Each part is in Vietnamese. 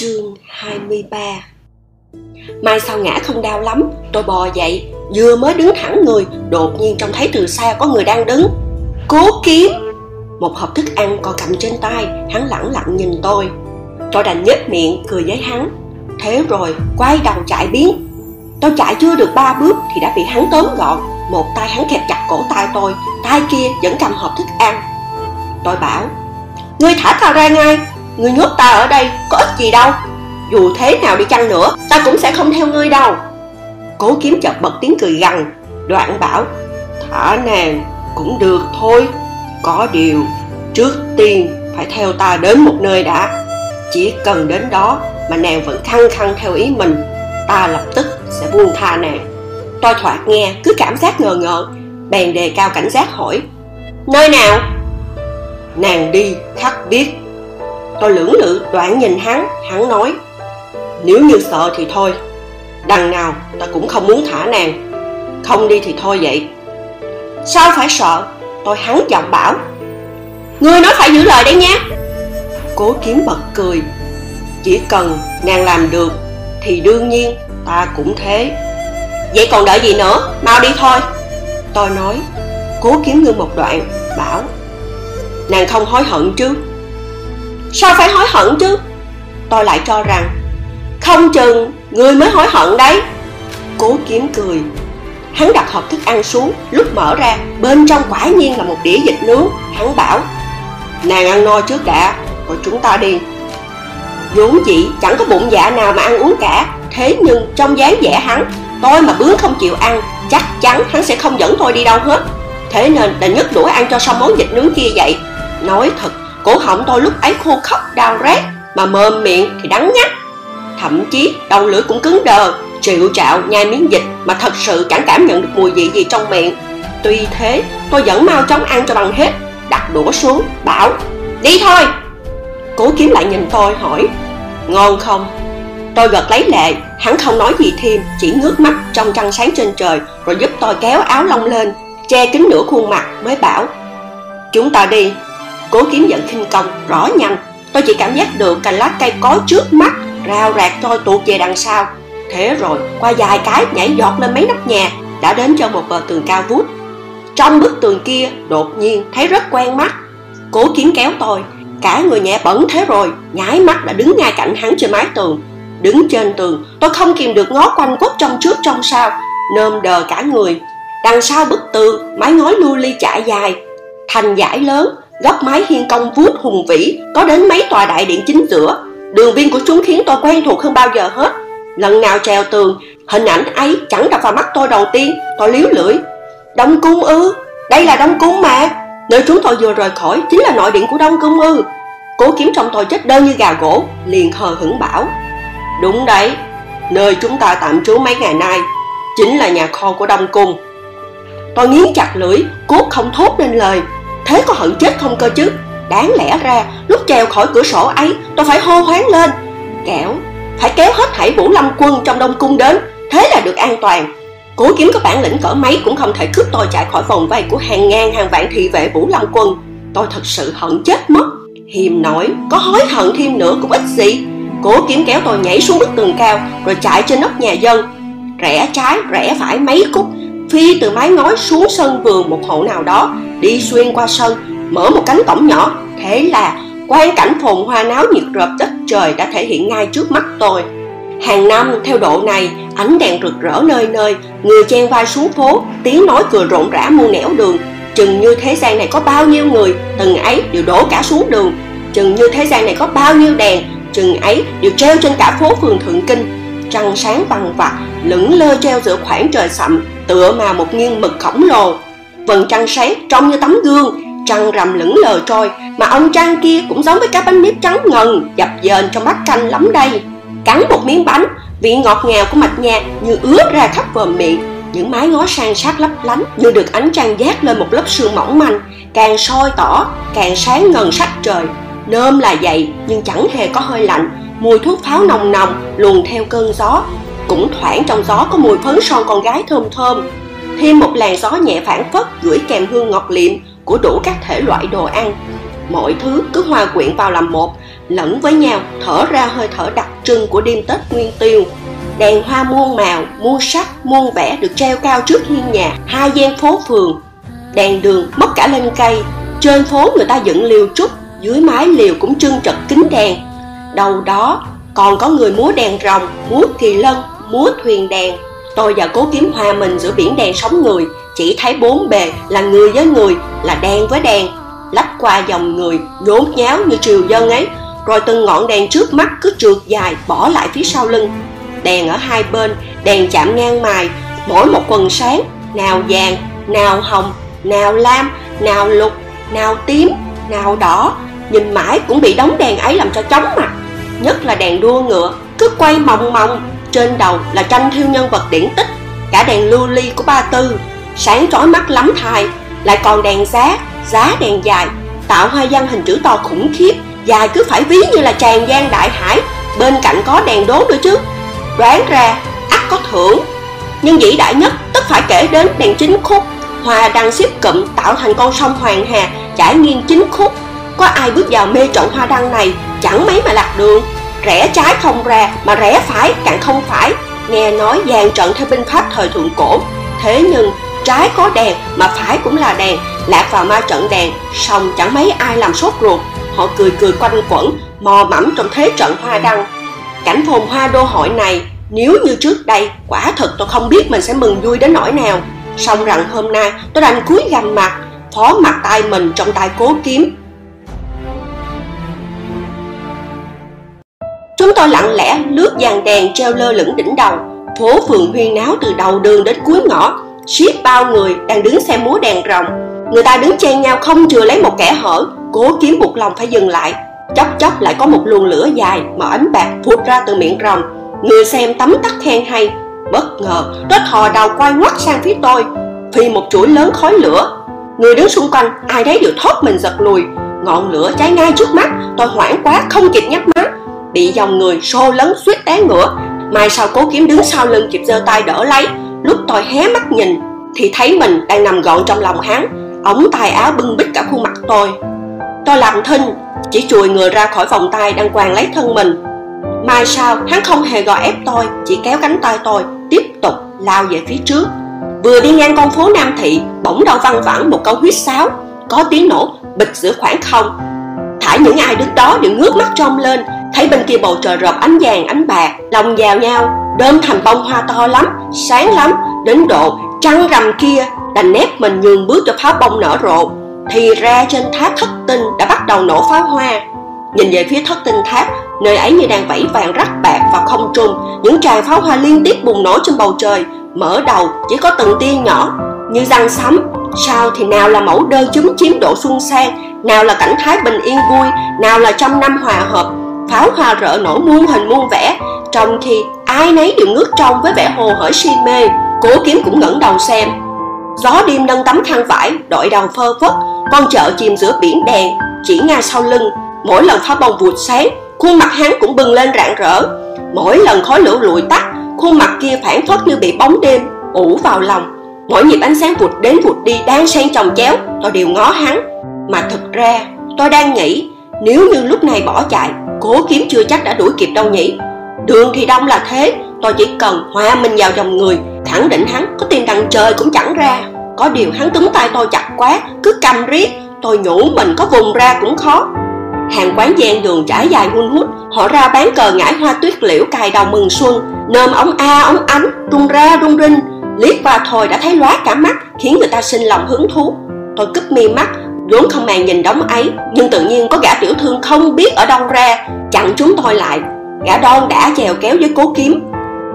Chương 23 Mai sau ngã không đau lắm, tôi bò dậy, vừa mới đứng thẳng người, đột nhiên trông thấy từ xa có người đang đứng. Cố kiếm! Một hộp thức ăn còn cầm trên tay, hắn lẳng lặng nhìn tôi. Tôi đành nhếch miệng, cười với hắn. Thế rồi, quay đầu chạy biến. Tôi chạy chưa được ba bước thì đã bị hắn tóm gọn. Một tay hắn kẹp chặt cổ tay tôi, tay kia vẫn cầm hộp thức ăn. Tôi bảo, ngươi thả tao ra ngay, ngươi nhốt ta ở đây có ích gì đâu. Dù thế nào đi chăng nữa, ta cũng sẽ không theo ngươi đâu. Cố kiếm chợt bật tiếng cười gằn. Đoạn bảo, thả nàng cũng được thôi. Có điều, trước tiên phải theo ta đến một nơi đã. Chỉ cần đến đó mà nàng vẫn khăng khăng theo ý mình, ta lập tức sẽ buông tha nàng. Tôi thoạt nghe cứ cảm giác ngờ ngợ, bèn đề cao cảnh giác hỏi, nơi nào? Nàng đi khắc biết tôi lưỡng lự đoạn nhìn hắn hắn nói, nếu như sợ thì thôi, đằng nào ta cũng không muốn thả nàng, không đi thì thôi vậy. Sao phải sợ? Tôi hắn giọng bảo. Ngươi nói phải giữ lời đấy nhé. Cố kiếm bật cười, chỉ cần nàng làm được thì đương nhiên ta cũng thế. Vậy còn đợi gì nữa? Mau đi thôi. Tôi nói, cố kiếm ngưng một đoạn, bảo, nàng không hối hận chứ? Sao phải hối hận chứ? Tôi lại cho rằng, không chừng người mới hối hận đấy. Cố kiếm cười. Hắn đặt hộp thức ăn xuống, lúc mở ra, bên trong quả nhiên là một đĩa vịt nướng. Hắn bảo, nàng ăn no trước đã, rồi chúng ta đi. Vốn chị chẳng có bụng dạ nào mà ăn uống cả. Thế nhưng trong dáng vẻ hắn, tôi mà bướng không chịu ăn, chắc chắn hắn sẽ không dẫn tôi đi đâu hết. Thế nên đành nhất đũa ăn cho xong món vịt nướng kia vậy. Nói thật cổ họng tôi lúc ấy khô khóc, đau rát, mà mồm miệng thì đắng nhắc thậm chí, đầu lưỡi cũng cứng đờ, triệu trạo nhai miếng dịch mà thật sự chẳng cảm nhận được mùi vị gì trong miệng. Tuy thế, tôi vẫn mau chóng ăn cho bằng hết, đặt đũa xuống, bảo, đi thôi. Cố kiếm lại nhìn tôi, hỏi, ngon không? Tôi gật lấy lệ, hắn không nói gì thêm, chỉ ngước mắt trong trăng sáng trên trời, rồi giúp tôi kéo áo lông lên, che kín nửa khuôn mặt, mới bảo, chúng ta đi cố kiếm giận khinh công, rõ nhanh tôi chỉ cảm giác được cành lá cây có trước mắt, rào rạc trôi tuột về đằng sau. Thế rồi, qua vài cái nhảy giọt lên mấy nóc nhà, đã đến cho một bờ tường cao vút. Trong bức tường kia, đột nhiên thấy rất quen mắt. Cố kiếm kéo tôi. Cả người nhẹ bẩn thế rồi nhái mắt đã đứng ngay cạnh hắn trên mái tường. Đứng trên tường, tôi không kìm được ngó quanh quất trong trước trong sau, nơm đờ cả người. Đằng sau bức tường, mái ngói lưu ly chạy dài, thành dải lớn góc mái hiên công vuốt hùng vĩ, có đến mấy tòa đại điện chính giữa. Đường viên của chúng khiến tôi quen thuộc hơn bao giờ hết. Lần nào trèo tường, hình ảnh ấy chẳng đập vào mắt tôi đầu tiên, tôi liếu lưỡi. Đông cung ư? Đây là đông cung mà. Nơi chúng tôi vừa rời khỏi chính là nội điện của đông cung ư. Cố kiếm trong tôi chết đơn như gà gỗ, liền hờ hững bảo. Đúng đấy, nơi chúng ta tạm trú mấy ngày nay chính là nhà kho của đông cung. Tôi nghiến chặt lưỡi cốt không thốt nên lời thế có hận chết không cơ chứ? Đáng lẽ ra, lúc trèo khỏi cửa sổ ấy, tôi phải hô hoáng lên. Kẻo, phải kéo hết thảy vũ lâm quân trong đông cung đến, thế là được an toàn. Cố kiếm có bản lĩnh cỡ mấy cũng không thể cướp tôi chạy khỏi vòng vây của hàng ngàn hàng vạn thị vệ vũ lâm quân. Tôi thật sự hận chết mất. Hiềm nổi, có hối hận thêm nữa cũng ít gì. Cố kiếm kéo tôi nhảy xuống bức tường cao, rồi chạy trên nóc nhà dân. Rẽ trái, rẽ phải mấy khúc, phi từ mái ngói xuống sân vườn một hộ nào đó đi xuyên qua sân, mở một cánh cổng nhỏ. Thế là, quang cảnh phồn hoa náo nhiệt rợp đất trời đã thể hiện ngay trước mắt tôi. Hàng năm, theo độ này, ánh đèn rực rỡ nơi nơi, người chen vai xuống phố, tiếng nói cười rộn rã muôn nẻo đường. Chừng như thế gian này có bao nhiêu người, từng ấy đều đổ cả xuống đường. Chừng như thế gian này có bao nhiêu đèn, chừng ấy đều treo trên cả phố phường thượng kinh. Trăng sáng bằng vặt lững lơ treo giữa khoảng trời sậm, tựa mà một nghiêng mực khổng lồ vầng trăng sáng trông như tấm gương, trăng rằm lững lờ trôi, mà ông trăng kia cũng giống với cái bánh nếp trắng ngần, dập dềnh trong bát canh lắm đây. Cắn một miếng bánh, vị ngọt ngào của mạch nha như ướt ra khắp vòm miệng. Những mái ngói sang sát lấp lánh như được ánh trăng giác lên một lớp sương mỏng manh, càng soi tỏ, càng sáng ngần sắc trời. Nôm là vậy, nhưng chẳng hề có hơi lạnh. Mùi thuốc pháo nồng nồng, luồn theo cơn gió. Cũng thoảng trong gió có mùi phấn son con gái thơm thơm thêm một làn gió nhẹ phản phất gửi kèm hương ngọt liệm của đủ các thể loại đồ ăn. Mọi thứ cứ hòa quyện vào làm một, lẫn với nhau thở ra hơi thở đặc trưng của đêm tết nguyên tiêu. Đèn hoa muôn màu, muôn sắc, muôn vẻ được treo cao trước hiên nhà, hai gian phố phường. Đèn đường mất cả lên cây, trên phố người ta dựng liều trúc, dưới mái liều cũng trưng trật kính đèn. Đầu đó còn có người múa đèn rồng, múa kỳ lân, múa thuyền đèn tôi và cố kiếm hòa mình giữa biển đèn sóng người, chỉ thấy bốn bề là người với người, là đèn với đèn lách qua dòng người, nhốn nháo như triều dân ấy. Rồi từng ngọn đèn trước mắt cứ trượt dài, bỏ lại phía sau lưng. Đèn ở hai bên, đèn chạm ngang mài. Mỗi một quần sáng, nào vàng, nào hồng, nào lam, nào lục, nào tím, nào đỏ. Nhìn mãi cũng bị đống đèn ấy làm cho chóng mặt. Nhất là đèn đua ngựa, cứ quay mòng mòng trên đầu là tranh thiêu nhân vật điển tích. Cả đèn lưu ly của ba tư. Sáng chói mắt lắm thai. Lại còn đèn giá giá đèn dài. Tạo hoa văn hình chữ to khủng khiếp. Dài cứ phải ví như là tràn gian đại hải. Bên cạnh có đèn đốt nữa chứ. Đoán ra, ắt có thưởng. Nhưng vĩ đại nhất, tất phải kể đến đèn chính khúc. Hoa đăng xếp cụm tạo thành con sông hoàng hà, trải nghiêng chính khúc. Có ai bước vào mê trận hoa đăng này? Chẳng mấy mà lạc đường rẽ trái không ra, mà rẽ phải, càng không phải. Nghe nói dàn trận theo binh pháp thời thượng cổ. Thế nhưng, trái có đèn, mà phải cũng là đèn. Lạc vào ma trận đèn xong chẳng mấy ai làm sốt ruột. Họ cười cười quanh quẩn, mò mẫm trong thế trận hoa đăng. Cảnh phồn hoa đô hội này, nếu như trước đây, quả thật tôi không biết mình sẽ mừng vui đến nỗi nào. Xong rằng hôm nay, tôi đành cúi gằm mặt, phó mặt tay mình trong tay cố kiếm. Chúng tôi lặng lẽ lướt dàn đèn treo lơ lửng đỉnh đầu phố phường huyên náo từ đầu đường đến cuối ngõ. Ship bao người đang đứng xem múa đèn rồng. Người ta đứng chen nhau không chừa lấy một kẻ hở, cố kiếm buộc lòng phải dừng lại. Chốc chốc lại có một luồng lửa dài mà ánh bạc phụt ra từ miệng rồng. Người xem tấm tắc khen hay, bất ngờ nó thò đầu quay ngoắt sang phía tôi phi một chuỗi lớn khói lửa. Người đứng xung quanh, ai đấy đều thốt mình giật lùi. Ngọn lửa cháy ngay trước mắt, tôi hoảng quá, không kịp nhắm mắt bị dòng người xô lấn suýt té ngửa. Mai sau cố kiếm đứng sau lưng kịp giơ tay đỡ lấy. Lúc tôi hé mắt nhìn, thì thấy mình đang nằm gọn trong lòng hắn. Ống tay áo bưng bít cả khuôn mặt tôi. Tôi làm thinh, chỉ chùi người ra khỏi vòng tay đang quàng lấy thân mình. Mai sau, hắn không hề gò ép tôi, chỉ kéo cánh tay tôi, tiếp tục lao về phía trước. Vừa đi ngang con phố nam thị, bỗng đâu văng vẳng một câu huýt sáo, có tiếng nổ bịch giữa khoảng không. Thả những ai đứng đó đều ngước mắt trông lên thấy bên kia bầu trời rộp ánh vàng, ánh bạc lòng vào nhau. Đơm thành bông hoa to lắm, sáng lắm. Đến độ trăng rằm kia, đành nép mình nhường bước cho pháo bông nở rộ. Thì ra trên tháp thất tinh đã bắt đầu nổ pháo hoa. Nhìn về phía thất tinh tháp, nơi ấy như đang vẫy vàng rắc bạc và không trung, những tràng pháo hoa liên tiếp bùng nổ trên bầu trời, mở đầu chỉ có từng tia nhỏ. Như răng sấm sau thì nào là mẫu đơn chúng chiếm độ xuân sang, nào là cảnh thái bình yên vui, nào là trăm năm hòa hợp pháo hoa rỡ nổ muôn hình muôn vẻ, trong khi ai nấy đều ngước trông với vẻ hồ hởi si mê, cố kiếm cũng ngẩng đầu xem. Gió đêm nâng tấm khăn vải, đội đầu phơ phất, con chợ chìm giữa biển đèn chỉ ngay sau lưng, mỗi lần pháo bông vụt sáng, khuôn mặt hắn cũng bừng lên rạng rỡ. Mỗi lần khói lửa lụi tắt, khuôn mặt kia phản phất như bị bóng đêm, ủ vào lòng. Mỗi nhịp ánh sáng vụt đến vụt đi đang xen chồng chéo, tôi đều ngó hắn. Mà thực ra, tôi đang nghĩ, nếu như lúc này bỏ chạy cố kiếm chưa chắc đã đuổi kịp đâu nhỉ? Đường thì đông là thế, tôi chỉ cần hòa mình vào dòng người, khẳng định hắn có tìm đằng trời cũng chẳng ra. Có điều hắn túm tay tôi chặt quá, cứ cầm riết, tôi nhủ mình có vùng ra cũng khó. Hàng quán gian đường trải dài hun hút, họ ra bán cờ ngải hoa tuyết liễu cài đầu mừng xuân. Nơm ống a, ống ánh, rung ra rung rinh. Liếc qua thôi đã thấy lóa cả mắt, khiến người ta sinh lòng hứng thú. Tôi cúp mi mắt vốn không màng nhìn đóng ấy, nhưng tự nhiên có gã tiểu thương không biết ở đâu ra, chặn chúng tôi lại. Gã đon đã chèo kéo với cố kiếm.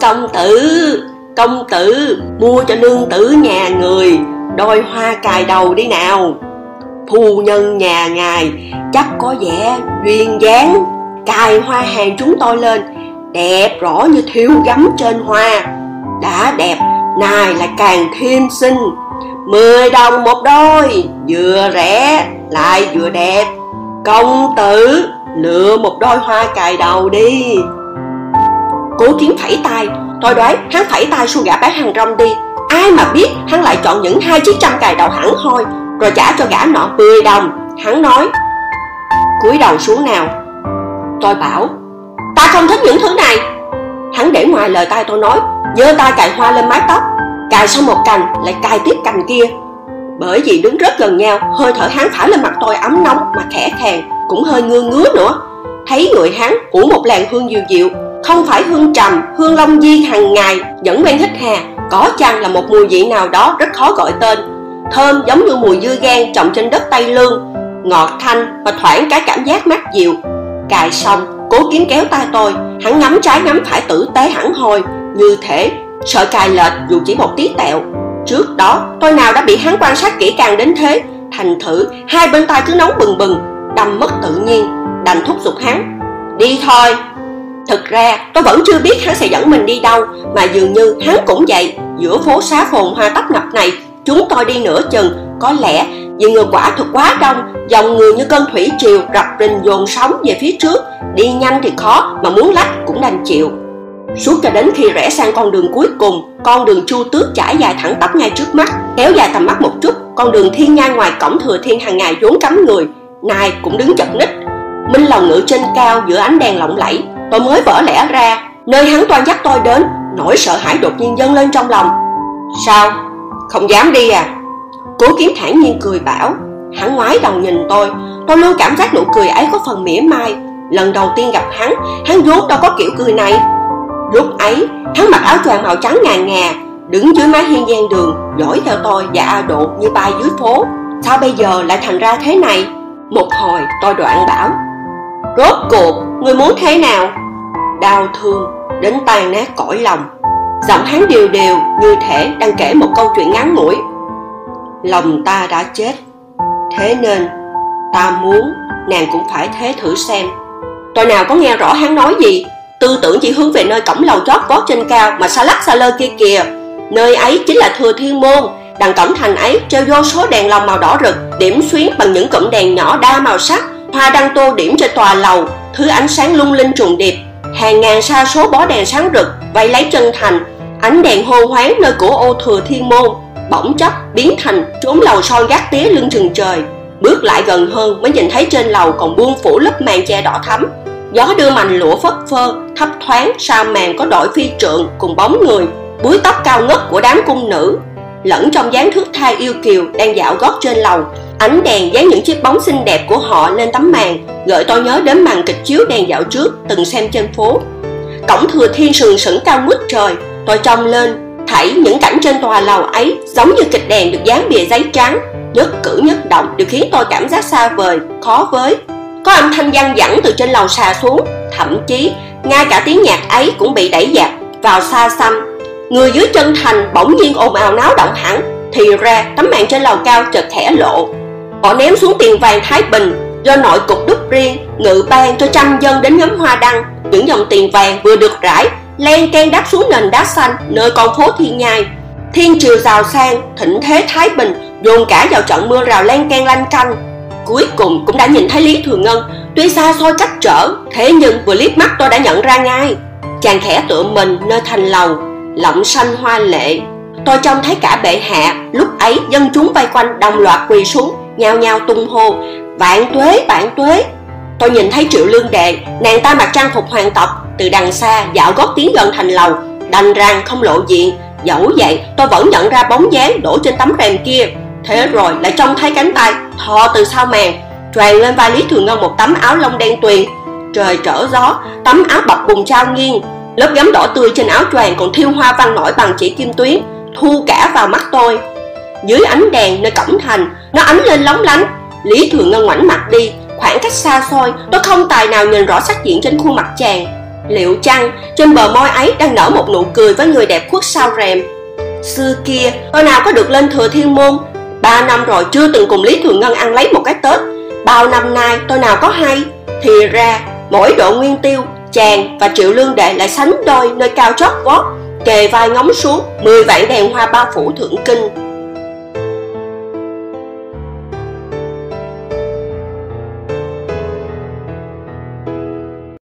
Công tử công tử, mua cho nương tử nhà người, đôi hoa cài đầu đi nào. Phu nhân nhà ngài chắc có vẻ duyên dáng, cài hoa hàng chúng tôi lên, đẹp rõ như thiếu gấm trên hoa. Đã đẹp nài lại càng thêm xinh mười đồng một đôi, vừa rẻ, lại vừa đẹp. Công tử, lựa một đôi hoa cài đầu đi. Cố kiếm phẩy tay tôi đoán, hắn phẩy tay xu gã bán hàng rong đi. Ai mà biết hắn lại chọn những hai chiếc trăm cài đầu hẳn hoi, rồi trả cho gã nọ 10 đồng. Hắn nói, cúi đầu xuống nào. Tôi bảo, Ta không thích những thứ này. Hắn để ngoài lời tay tôi nói, giơ tay cài hoa lên mái tóc. Cài xong một cành lại cài tiếp cành kia. Bởi vì đứng rất gần nhau Hơi thở hắn phả lên mặt tôi ấm nóng mà khẽ khàng Cũng hơi ngưa ngứa nữa. Thấy người hắn ủ một làn hương dịu dịu Không phải hương trầm, hương long di hàng ngày Vẫn quen hít hà. Có chăng là một mùi vị nào đó rất khó gọi tên. Thơm giống như mùi dưa gan trồng trên đất Tây Lương Ngọt thanh và thoảng cái cảm giác mát dịu. Cài xong, cố kiếm kéo tay tôi Hắn ngắm trái ngắm phải tử tế hẳn hoi Như thể sợ cài lệch dù chỉ một tí tẹo. Trước đó, tôi nào đã bị hắn quan sát kỹ càng đến thế. Thành thử, hai bên tay cứ nóng bừng bừng, Đâm mất tự nhiên, Đành thúc giục hắn. Đi thôi. Thực ra, tôi vẫn chưa biết hắn sẽ dẫn mình đi đâu, Mà dường như hắn cũng vậy. Giữa phố xá phồn hoa tấp nập này, Chúng tôi đi nửa chừng. Có lẽ vì người quả thực quá đông, Dòng người như cơn thủy triều rập rình dồn sóng về phía trước. Đi nhanh thì khó, mà muốn lách cũng đành chịu. Suốt cho đến khi rẽ sang con đường cuối cùng, Con đường chu tước trải dài thẳng tắp ngay trước mắt, Kéo dài tầm mắt một chút, Con đường thiên nhai ngoài cổng thừa thiên hàng ngày vốn cấm người, Nay cũng đứng chật ních Minh lòng ngự trên cao giữa ánh đèn lộng lẫy, Tôi mới vỡ lẽ ra, Nơi hắn toan dắt tôi đến, Nỗi sợ hãi đột nhiên dâng lên trong lòng Sao? Không dám đi à? Cố kiếm thản nhiên cười bảo, Hắn ngoái đầu nhìn tôi Tôi luôn cảm giác nụ cười ấy có phần mỉa mai Lần đầu tiên gặp hắn Hắn vốn đâu có kiểu cười này Lúc ấy hắn mặc áo choàng màu trắng ngà ngà, Đứng dưới mái hiên gian đường, Dõi theo tôi và A Độ như bay dưới phố. Sao bây giờ lại thành ra thế này? Một hồi, tôi đoạn bảo. Rốt cuộc, người muốn thế nào? Đau thương, đến tan nát cõi lòng. Giọng hắn đều đều như thể đang kể một câu chuyện ngắn ngủi. Lòng ta đã chết. Thế nên, ta muốn nàng cũng phải thế thử xem. Tôi nào có nghe rõ hắn nói gì? Tư tưởng chỉ hướng về nơi cổng lầu chót vót trên cao Mà xa lắc xa lơ kia kìa. Nơi ấy chính là thừa thiên môn. Đằng cổng thành ấy treo vô số đèn lồng màu đỏ rực, Điểm xuyến bằng những cụm đèn nhỏ đa màu sắc, Hoa đăng tô điểm trên tòa lầu, Thứ ánh sáng lung linh trùng điệp. Hàng ngàn sa số bó đèn sáng rực Vây lấy chân thành, Ánh đèn hô hoáng nơi của ô thừa thiên môn, Bỗng chốc biến thành trốn lầu son gác tía lưng chừng trời. Bước lại gần hơn mới nhìn thấy trên lầu còn buông phủ lớp màn che đỏ thắm. Gió đưa mành lụa phất phơ, thấp thoáng sao màn có đội phi trượng cùng bóng người Búi tóc cao ngất của đám cung nữ Lẫn trong dáng thước thai yêu kiều đang dạo gót trên lầu. Ánh đèn dán những chiếc bóng xinh đẹp của họ lên tấm màn Gợi tôi nhớ đến màn kịch chiếu đèn dạo trước từng xem trên phố. Cổng thừa thiên sừng sững cao ngút trời Tôi trông lên Thảy những cảnh trên tòa lầu ấy giống như kịch đèn được dán bìa giấy trắng Nhất cử nhất động đều khiến tôi cảm giác xa vời, khó với. Có âm thanh văng vẳng từ trên lầu xà xuống. Thậm chí, ngay cả tiếng nhạc ấy cũng bị đẩy dạt vào xa xăm. Người dưới chân thành bỗng nhiên ồn ào náo động hẳn. Thì ra, tấm màn trên lầu cao chợt khẽ lộ. Họ ném xuống tiền vàng Thái Bình, Do nội cục đúc riêng, Ngự ban cho trăm dân đến ngắm hoa đăng. Những dòng tiền vàng vừa được rải, len ken đáp xuống nền đá xanh nơi con phố thiên nhai. Thiên triều giàu sang thịnh thế thái bình dồn cả vào trận mưa rào len ken lanh canh cuối cùng cũng đã nhìn thấy lý thường ngân. Tuy xa xôi cách trở, thế nhưng vừa liếc mắt tôi đã nhận ra ngay. Chàng khẽ tựa mình nơi thành lầu, lộng xanh hoa lệ. Tôi trông thấy cả bệ hạ, lúc ấy dân chúng vây quanh đồng loạt quỳ xuống, nhao nhao tung hô, vạn tuế vạn tuế. Tôi nhìn thấy triệu lương đệ, nàng ta mặc trang phục hoàng tộc, từ đằng xa dạo gót tiến gần thành lầu, đành rằng không lộ diện. Dẫu vậy, tôi vẫn nhận ra bóng dáng đổ trên tấm rèm kia thế rồi lại trông thấy cánh tay thò từ sau màn tràn lên vai lý thường ngân một tấm áo lông đen tuyền. Trời trở gió, tấm áo bọc bùng trao nghiêng. Lớp gấm đỏ tươi trên áo choàng còn thiêu hoa văn nổi bằng chỉ kim tuyến, thu cả vào mắt tôi. Dưới ánh đèn nơi cổng thành, nó ánh lên lóng lánh. Lý thường ngân ngoảnh mặt đi, khoảng cách xa xôi, tôi không tài nào nhìn rõ sắc diện trên khuôn mặt chàng. Liệu chăng trên bờ môi ấy đang nở một nụ cười với người đẹp khuất sau rèm? Xưa kia, tôi nào có được lên thừa thiên môn Ba năm rồi chưa từng cùng Lý Thường Ngân ăn lấy một cái Tết. Bao năm nay tôi nào có hay, Thì ra mỗi độ nguyên tiêu, Chàng và Triệu Lương Đệ lại sánh đôi nơi cao chót vót, Kề vai ngóng xuống, Mười vạn đèn hoa bao phủ thượng kinh.